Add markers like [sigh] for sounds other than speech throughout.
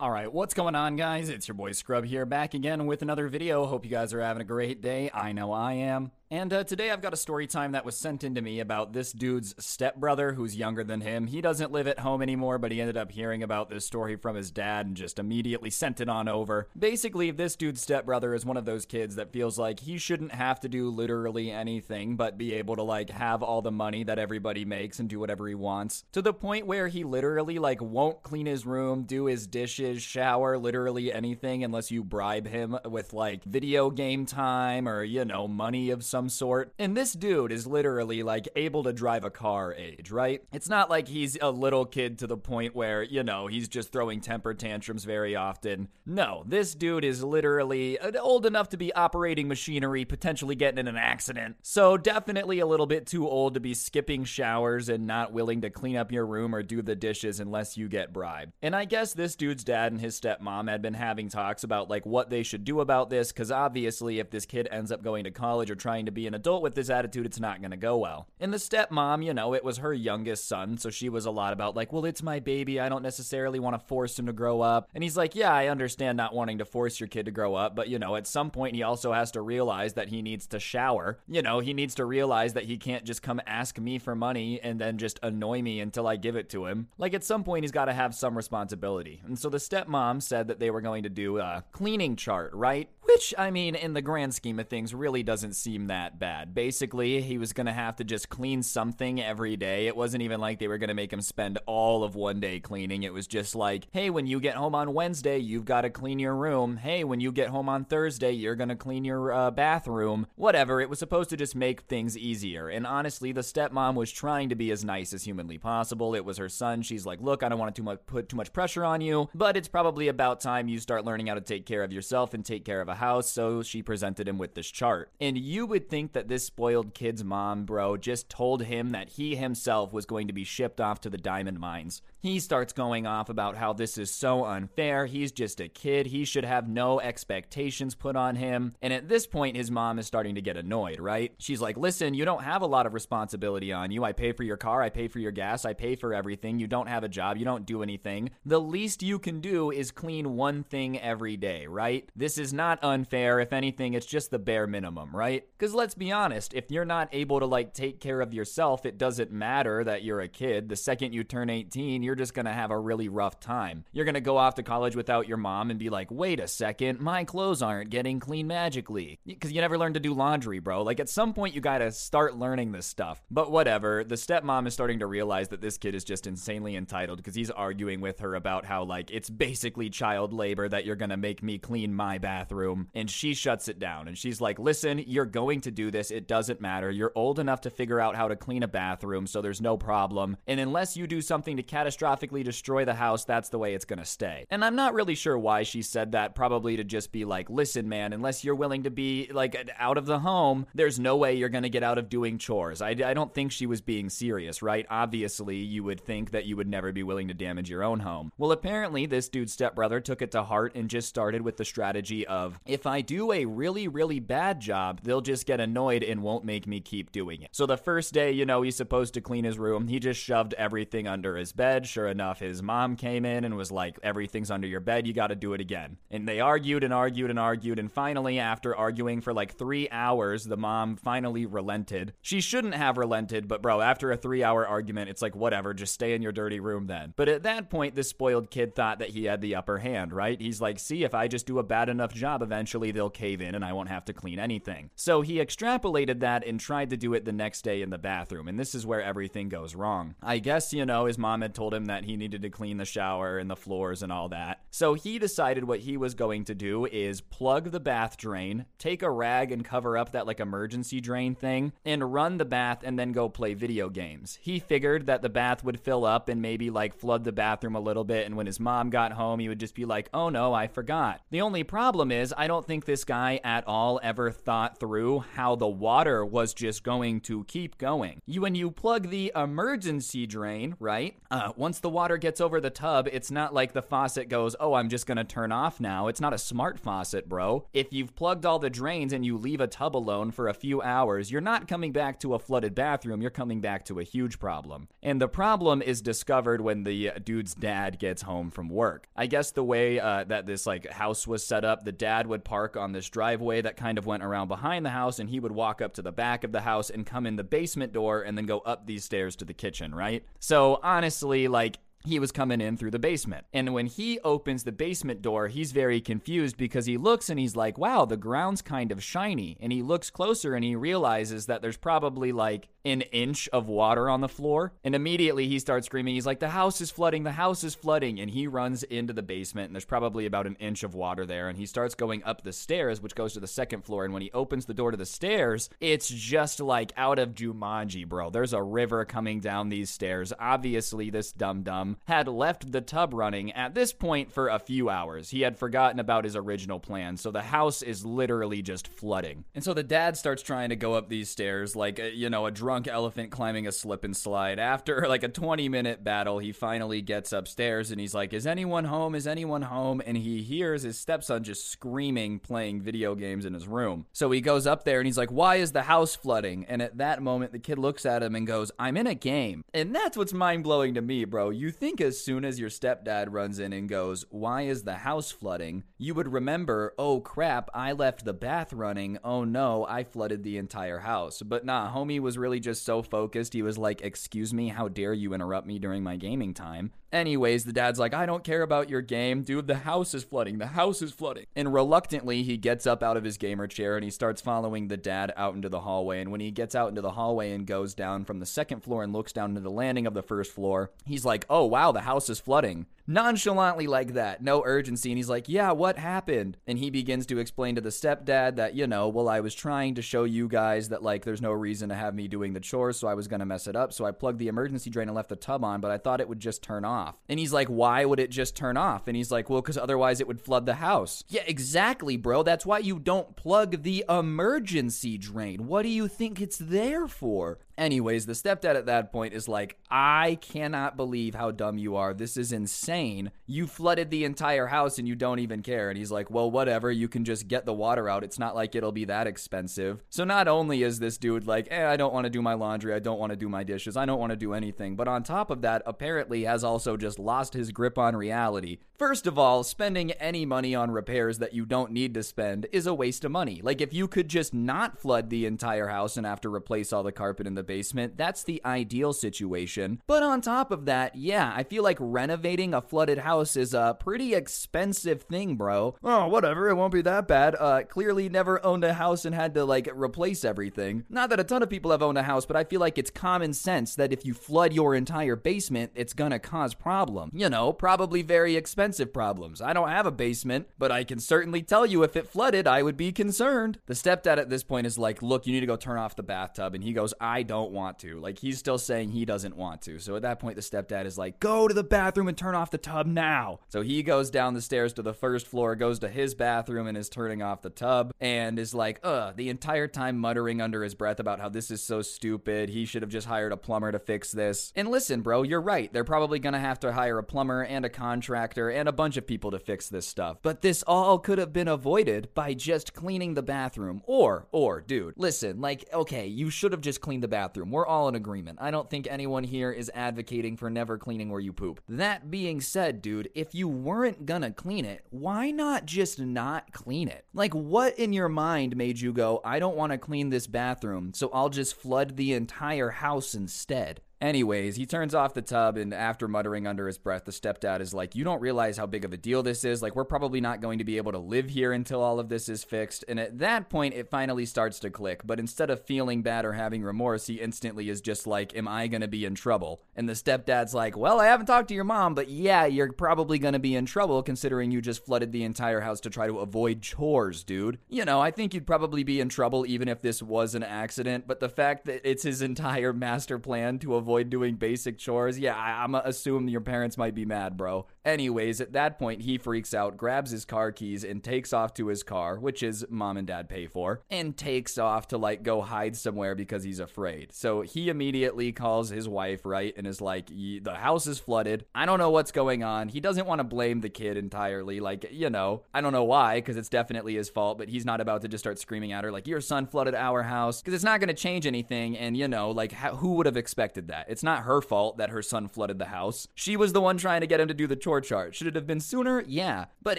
Alright, what's going on, guys? It's your boy Scrub here, back again with another video. Hope you guys are having a great day. I know I am. And uh, today I've got a story time that was sent in to me about this dude's stepbrother who's younger than him. He doesn't live at home anymore, but he ended up hearing about this story from his dad and just immediately sent it on over. Basically, this dude's stepbrother is one of those kids that feels like he shouldn't have to do literally anything but be able to like have all the money that everybody makes and do whatever he wants. To the point where he literally like won't clean his room, do his dishes, shower, literally anything unless you bribe him with like video game time or you know, money of some some sort. And this dude is literally like able to drive a car age, right? It's not like he's a little kid to the point where, you know, he's just throwing temper tantrums very often. No, this dude is literally uh, old enough to be operating machinery, potentially getting in an accident. So definitely a little bit too old to be skipping showers and not willing to clean up your room or do the dishes unless you get bribed. And I guess this dude's dad and his stepmom had been having talks about like what they should do about this cuz obviously if this kid ends up going to college or trying to be an adult with this attitude, it's not going to go well. And the stepmom, you know, it was her youngest son, so she was a lot about, like, well, it's my baby. I don't necessarily want to force him to grow up. And he's like, yeah, I understand not wanting to force your kid to grow up, but, you know, at some point he also has to realize that he needs to shower. You know, he needs to realize that he can't just come ask me for money and then just annoy me until I give it to him. Like, at some point, he's got to have some responsibility. And so the stepmom said that they were going to do a cleaning chart, right? Which, I mean, in the grand scheme of things, really doesn't seem that bad. Basically, he was going to have to just clean something every day. It wasn't even like they were going to make him spend all of one day cleaning. It was just like, hey, when you get home on Wednesday, you've got to clean your room. Hey, when you get home on Thursday, you're going to clean your uh, bathroom. Whatever. It was supposed to just make things easier. And honestly, the stepmom was trying to be as nice as humanly possible. It was her son. She's like, look, I don't want to too much, put too much pressure on you, but it's probably about time you start learning how to take care of yourself and take care of a house, so she presented him with this chart. And you would think that this spoiled kid's mom, bro, just told him that he himself was going to be shipped off to the diamond mines. He starts going off about how this is so unfair. He's just a kid. He should have no expectations put on him. And at this point, his mom is starting to get annoyed, right? She's like, listen, you don't have a lot of responsibility on you. I pay for your car. I pay for your gas. I pay for everything. You don't have a job. You don't do anything. The least you can do is clean one thing every day, right? This is not unfair. If anything, it's just the bare minimum, right? Because let's be honest, if you're not able to like take care of yourself, it doesn't matter that you're a kid. The second you turn 18, you're just gonna have a really rough time. You're gonna go off to college without your mom and be like, wait a second, my clothes aren't getting clean magically. Because you never learned to do laundry, bro. Like at some point, you gotta start learning this stuff. But whatever, the stepmom is starting to realize that this kid is just insanely entitled because he's arguing with her about how, like, it's basically child labor that you're gonna make me clean my bathroom. And she shuts it down and she's like, listen, you're going to do this. It doesn't matter. You're old enough to figure out how to clean a bathroom, so there's no problem. And unless you do something to catastrophically destroy the house, that's the way it's gonna stay. And I'm not really sure why she said that, probably to just be like, listen, man, unless you're willing to be like out of the home, there's no way you're gonna get out of doing chores. I, I don't think she was being serious, right? Obviously, you would think that you would never be willing to damage your own home. Well, apparently, this dude's stepbrother took it to heart and just started with the strategy of if I do a really, really bad job, they'll just get annoyed and won't make me keep doing it. So the first day, you know, he's supposed to clean his room, he just shoved everything under his bed. Sure enough, his mom came in and was like, Everything's under your bed, you gotta do it again. And they argued and argued and argued, and finally, after arguing for like three hours, the mom finally relented. She shouldn't have relented, but bro, after a three hour argument, it's like, whatever, just stay in your dirty room then. But at that point, this spoiled kid thought that he had the upper hand, right? He's like, see, if I just do a bad enough job, eventually they'll cave in and I won't have to clean anything. So he extrapolated that and tried to do it the next day in the bathroom, and this is where everything goes wrong. I guess, you know, his mom had told him that he needed to clean the shower and the floors and all that. So he decided what he was going to do is plug the bath drain, take a rag and cover up that like emergency drain thing, and run the bath and then go play video games. He figured that the bath would fill up and maybe like flood the bathroom a little bit, and when his mom got home, he would just be like, oh no, I forgot. The only problem is, I don't think this guy at all ever thought through how the water was just going to keep going. You, when you plug the emergency drain, right? Uh, once the water gets over the tub, it's not like the faucet goes, oh, I'm just gonna turn off now. It's not a smart faucet, bro. If you've plugged all the drains and you leave a tub alone for a few hours, you're not coming back to a flooded bathroom, you're coming back to a huge problem. And the problem is discovered when the dude's dad gets home from work. I guess the way uh, that this like house was set up, the dad would park on this driveway that kind of went around behind the house, and he would walk up to the back of the house and come in the basement door and then go up these stairs to the kitchen, right? So honestly, like he was coming in through the basement. And when he opens the basement door, he's very confused because he looks and he's like, wow, the ground's kind of shiny. And he looks closer and he realizes that there's probably like an inch of water on the floor. And immediately he starts screaming. He's like, the house is flooding, the house is flooding. And he runs into the basement and there's probably about an inch of water there. And he starts going up the stairs, which goes to the second floor. And when he opens the door to the stairs, it's just like out of Jumanji, bro. There's a river coming down these stairs. Obviously, this dum dum had left the tub running at this point for a few hours. He had forgotten about his original plan, so the house is literally just flooding. And so the dad starts trying to go up these stairs like, a, you know, a drunk elephant climbing a slip and slide. After [laughs] like a 20 minute battle, he finally gets upstairs and he's like, Is anyone home? Is anyone home? And he hears his stepson just screaming, playing video games in his room. So he goes up there and he's like, Why is the house flooding? And at that moment, the kid looks at him and goes, I'm in a game. And that's what's mind blowing to me, bro. You think as soon as your stepdad runs in and goes, Why is the house flooding? you would remember, Oh crap, I left the bath running. Oh no, I flooded the entire house. But nah, homie was really just so focused. He was like, Excuse me, how dare you interrupt me during my gaming time? Anyways, the dad's like, I don't care about your game. Dude, the house is flooding. The house is flooding. And reluctantly, he gets up out of his gamer chair and he starts following the dad out into the hallway. And when he gets out into the hallway and goes down from the second floor and looks down to the landing of the first floor, he's like, oh, wow, the house is flooding nonchalantly like that, no urgency. And he's like, Yeah, what happened? And he begins to explain to the stepdad that, you know, well, I was trying to show you guys that, like, there's no reason to have me doing the chores, so I was going to mess it up. So I plugged the emergency drain and left the tub on, but I thought it would just turn off. And he's like, Why would it just turn off? And he's like, Well, because otherwise it would flood the house. Yeah, exactly, bro. That's why you don't plug the emergency drain. What do you think it's there for? Anyways, the stepdad at that point is like, I cannot believe how dumb you are. This is insane. You flooded the entire house and you don't even care. And he's like, Well, whatever. You can just get the water out. It's not like it'll be that expensive. So not only is this dude like, Eh, I don't want to do my laundry. I don't want to do my dishes. I don't want to do anything. But on top of that, apparently has also just lost his grip on reality. First of all, spending any money on repairs that you don't need to spend is a waste of money. Like, if you could just not flood the entire house and have to replace all the carpet in the basement, that's the ideal situation. But on top of that, yeah, I feel like renovating a flooded house is a pretty expensive thing, bro. Oh, whatever, it won't be that bad. Uh, clearly never owned a house and had to, like, replace everything. Not that a ton of people have owned a house, but I feel like it's common sense that if you flood your entire basement, it's gonna cause problem. You know, probably very expensive problems. I don't have a basement, but I can certainly tell you if it flooded, I would be concerned. The stepdad at this point is like, look, you need to go turn off the bathtub. And he goes, I don't don't want to. Like he's still saying he doesn't want to. So at that point, the stepdad is like, go to the bathroom and turn off the tub now. So he goes down the stairs to the first floor, goes to his bathroom and is turning off the tub and is like, ugh, the entire time muttering under his breath about how this is so stupid. He should have just hired a plumber to fix this. And listen, bro, you're right. They're probably gonna have to hire a plumber and a contractor and a bunch of people to fix this stuff. But this all could have been avoided by just cleaning the bathroom. Or, or, dude, listen, like, okay, you should have just cleaned the bathroom bathroom. We're all in agreement. I don't think anyone here is advocating for never cleaning where you poop. That being said, dude, if you weren't gonna clean it, why not just not clean it? Like, what in your mind made you go, I don't wanna clean this bathroom, so I'll just flood the entire house instead? Anyways, he turns off the tub, and after muttering under his breath, the stepdad is like, You don't realize how big of a deal this is. Like, we're probably not going to be able to live here until all of this is fixed. And at that point, it finally starts to click. But instead of feeling bad or having remorse, he instantly is just like, Am I going to be in trouble? And the stepdad's like, Well, I haven't talked to your mom, but yeah, you're probably going to be in trouble considering you just flooded the entire house to try to avoid chores, dude. You know, I think you'd probably be in trouble even if this was an accident, but the fact that it's his entire master plan to avoid avoid doing basic chores, yeah, I, am assuming your parents might be mad, bro. Anyways, at that point, he freaks out, grabs his car keys, and takes off to his car, which is mom and dad pay for, and takes off to like go hide somewhere because he's afraid. So he immediately calls his wife, right, and is like, the house is flooded. I don't know what's going on. He doesn't want to blame the kid entirely. Like, you know, I don't know why, because it's definitely his fault, but he's not about to just start screaming at her, like, your son flooded our house, because it's not going to change anything. And, you know, like, who would have expected that? It's not her fault that her son flooded the house. She was the one trying to get him to do the chore chart. Should it have been sooner? Yeah. But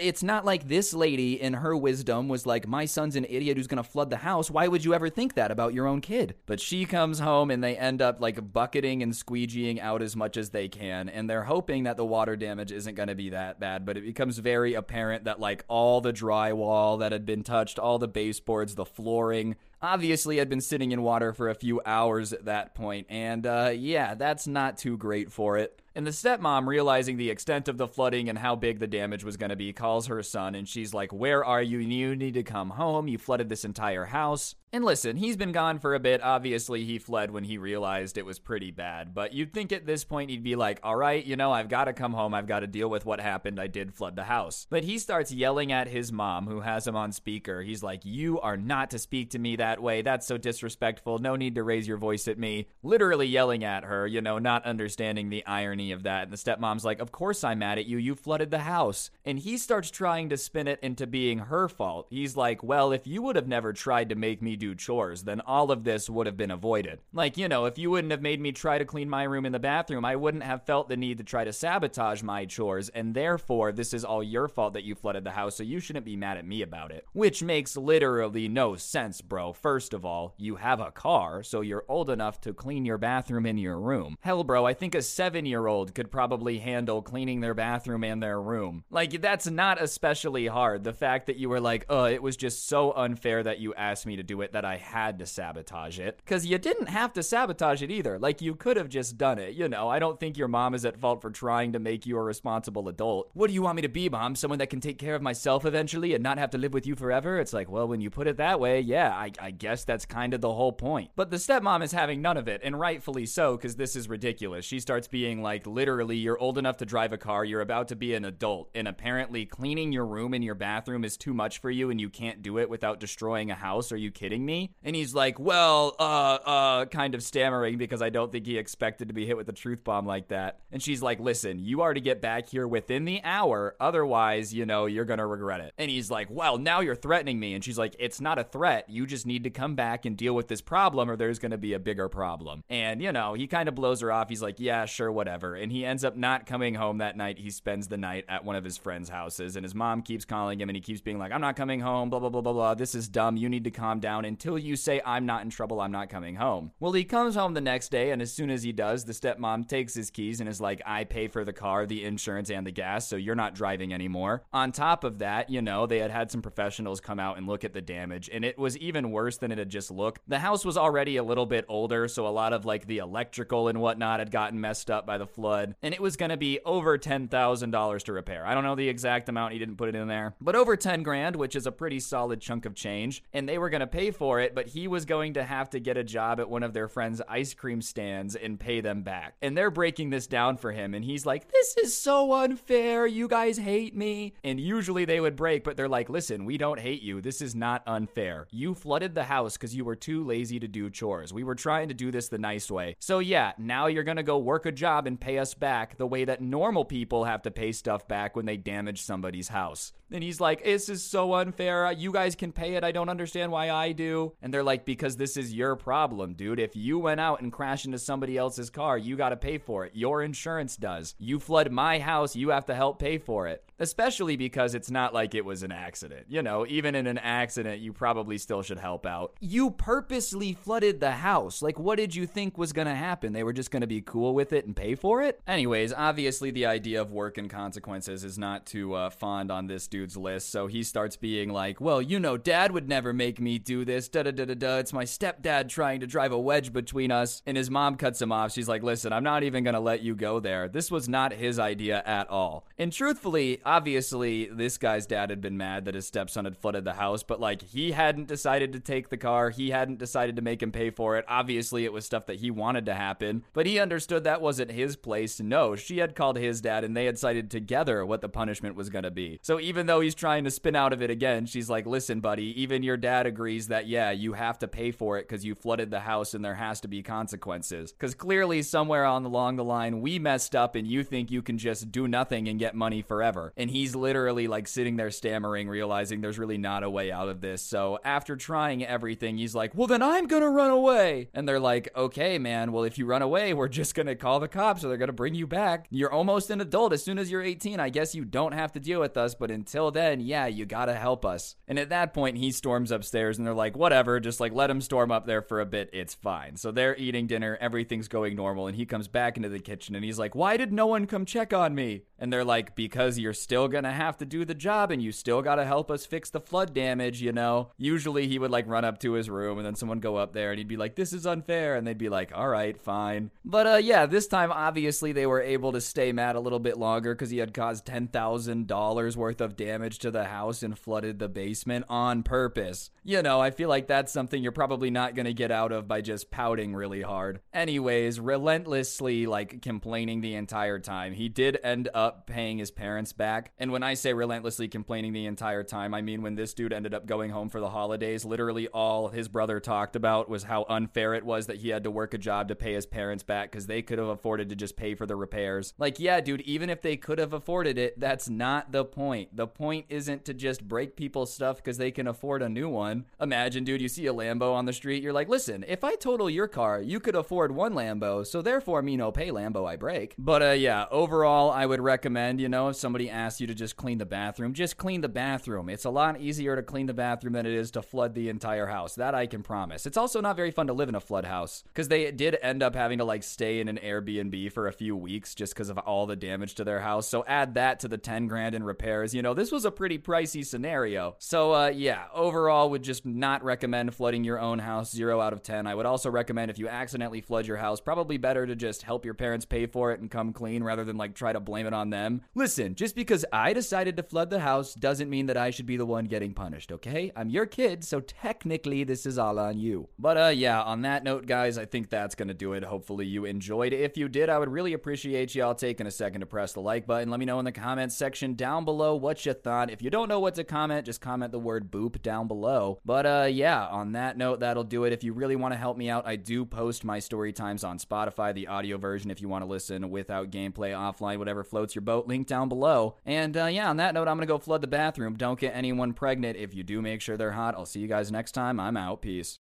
it's not like this lady, in her wisdom, was like, my son's an idiot who's going to flood the house. Why would you ever think that about your own kid? But she comes home and they end up like bucketing and squeegeeing out as much as they can. And they're hoping that the water damage isn't going to be that bad. But it becomes very apparent that like all the drywall that had been touched, all the baseboards, the flooring, obviously had been sitting in water for a few hours at that point, and uh, yeah, that's not too great for it. And the stepmom, realizing the extent of the flooding and how big the damage was going to be, calls her son and she's like, Where are you? You need to come home. You flooded this entire house. And listen, he's been gone for a bit. Obviously, he fled when he realized it was pretty bad. But you'd think at this point he'd be like, all right, you know, I've got to come home. I've got to deal with what happened. I did flood the house. But he starts yelling at his mom, who has him on speaker. He's like, you are not to speak to me that way. That's so disrespectful. No need to raise your voice at me. Literally yelling at her, you know, not understanding the irony of that. And the stepmom's like, of course I'm mad at you. You flooded the house. And he starts trying to spin it into being her fault. He's like, well, if you would have never tried to make me do chores, then all of this would have been avoided. Like, you know, if you wouldn't have made me try to clean my room in the bathroom, I wouldn't have felt the need to try to sabotage my chores, and therefore, this is all your fault that you flooded the house, so you shouldn't be mad at me about it. Which makes literally no sense, bro. First of all, you have a car, so you're old enough to clean your bathroom in your room. Hell, bro, I think a seven year old could probably handle cleaning their bathroom and their room. Like, that's not especially hard. The fact that you were like, oh, it was just so unfair that you asked me to do it that I had to sabotage it. Because you didn't have to sabotage it either. Like, you could have just done it. You know, I don't think your mom is at fault for trying to make you a responsible adult. What do you want me to be, mom? Someone that can take care of myself eventually and not have to live with you forever? It's like, well, when you put it that way, yeah, I, I guess that's kind of the whole point. But the stepmom is having none of it, and rightfully so, because this is ridiculous. She starts being like, literally, you're old enough to drive a car, you're about to be an adult, and apparently cleaning your room and your bathroom is too much for you and you can't do it without destroying a house. Are you kidding me? And he's like, well, uh, uh, kind of stammering because I don't think he expected to be hit with a truth bomb like that. And she's like, listen, you are to get back here within the hour. Otherwise, you know, you're going to regret it. And he's like, well, now you're threatening me. And she's like, it's not a threat. You just need to come back and deal with this problem or there's going to be a bigger problem. And, you know, he kind of blows her off. He's like, yeah, sure, whatever. And he ends up not coming home that night. He spends the night at one of his friends' houses. And his mom keeps calling him and he keeps being like, I'm not coming home, blah, blah, blah, blah, blah. This is dumb. You need to calm down until you say, I'm not in trouble. I'm not coming home. Well, he comes home the next day. And as soon as he does, the stepmom takes his keys and is like, I pay for the car, the insurance, and the gas. So you're not driving anymore. On top of that, you know, they had had some professionals come out and look at the damage. And it was even worse than it had just looked. The house was already a little bit older. So a lot of like the electrical and whatnot had gotten messed up by the flood. And it was to be over $10,000 to repair. I don't know the exact amount. He didn't put it in there, but over 10 grand, which is a pretty solid chunk of change. And they were to pay for it, but he was going to have to get a job at one of their friends' ice cream stands and pay them back. And they're breaking this down for him. And he's like, This is so unfair. You guys hate me. And usually they would break, but they're like, Listen, we don't hate you. This is not unfair. You flooded the house because you were too lazy to do chores. We were trying to do this the nice way. So, yeah, now you're going to go work a job and pay us back the way that normal people have to pay stuff back when they damage somebody's house. And he's like, This is so unfair. You guys can pay it. I don't understand why I do. And they're like, Because this is your problem, dude. If you went out and crashed into somebody else's car, you got to pay for it. Your insurance does. You flood my house, you have to help pay for it. Especially because it's not like it was an accident. You know, even in an accident, you probably still should help out. You purposely flooded the house. Like, what did you think was going to happen? They were just going to be cool with it and pay for it? Anyways, obviously, the idea of work and consequences is not too uh, fond on this dude's list. So he starts being like, well, you know, dad would never make me do this. Da da da da da. It's my stepdad trying to drive a wedge between us. And his mom cuts him off. She's like, listen, I'm not even going to let you go there. This was not his idea at all. And truthfully, obviously, this guy's dad had been mad that his stepson had flooded the house, but like he hadn't decided to take the car. He hadn't decided to make him pay for it. Obviously, it was stuff that he wanted to happen, but he understood that wasn't his place. No, she had called his dad and they had decided together what the punishment was going to be. So even though he's trying to spin out of it again, she's like, listen, buddy, even your dad agrees that, yeah, you have to pay for it because you flooded the house and there has to be consequences. Because clearly, somewhere on along the line, we messed up and you think you can just do nothing and get money forever. And he's literally like sitting there stammering, realizing there's really not a way out of this. So after trying everything, he's like, well, then I'm to run away. And they're like, okay, man, well, if you run away, we're just to call the cops or they're to bring you back. You're almost an adult. As soon as you're 18, I guess you don't have to deal with us. But until then, yeah, you got to help us. And at that point, he storms upstairs and they're like, whatever, just like let him storm up there for a bit. It's fine. So they're eating dinner. Everything's going normal. And he comes back into the kitchen and he's like, why did no one come check on me? And they're like, because you're still to have to do the job and you still got to help us fix the flood damage, you know? Usually he would like run up to his room and then someone go up there and he'd be like, this is unfair. And they'd be like, all right, fine. But uh, yeah, this time obviously they were able to stay mad a little bit longer because he had caused $10,000 worth of damage to the house and flooded the basement on purpose. You know, I feel like that's something you're probably not going to get out of by just pouting really hard. Anyways, relentlessly like complaining the entire time. He did end up paying his parents back. And when I say relentlessly complaining the entire time, I mean when this dude ended up going home for the holidays, literally all his brother talked about was how unfair it was that he had to work a job to pay his parents back because they could have afforded to just pay for the repairs. Like, yeah, dude, even if they could have afforded it, that's not the point. The point isn't to just break people's stuff because they can afford a new one. Imagine, dude, you see a Lambo on the street, you're like, listen, if I total your car, you could afford one Lambo, so therefore me no pay Lambo I break. But uh yeah, overall I would recommend, you know, if somebody asks you to just clean the bathroom, just clean the bathroom. It's a lot easier to clean the bathroom than it is to flood the entire house. That I can promise. It's also not very fun to live in a flood house because they did end up having to like stay in an Airbnb for a few weeks just because of all the damage to their house. So add that to the 10 grand in repairs. You know, this was a pretty pricey scenario. So uh yeah, overall would just not recommend flooding your own house 0 out of 10. I would also recommend if you accidentally flood your house, probably better to just help your parents pay for it and come clean rather than like try to blame it on them. Listen, just because I decided to flood the house doesn't mean that I should be the one getting punished, okay? I'm your kid, so technically this is all on you. But uh yeah, on that note guys, I think that's to do it. Hopefully you enjoyed. If you did, I would really appreciate y'all taking a second to press the like button. Let me know in the comments section down below what you thought. If you don't know what to comment, just comment the word boop down below. But uh yeah, on that note, that'll do it. If you really want to help me out, I do post my story times on Spotify, the audio version if you want to listen without gameplay offline, whatever floats your boat, link down below. And uh, yeah, on that note, I'm going to go flood the bathroom. Don't get anyone pregnant. If you do, make sure they're hot. I'll see you guys next time. I'm out. Peace.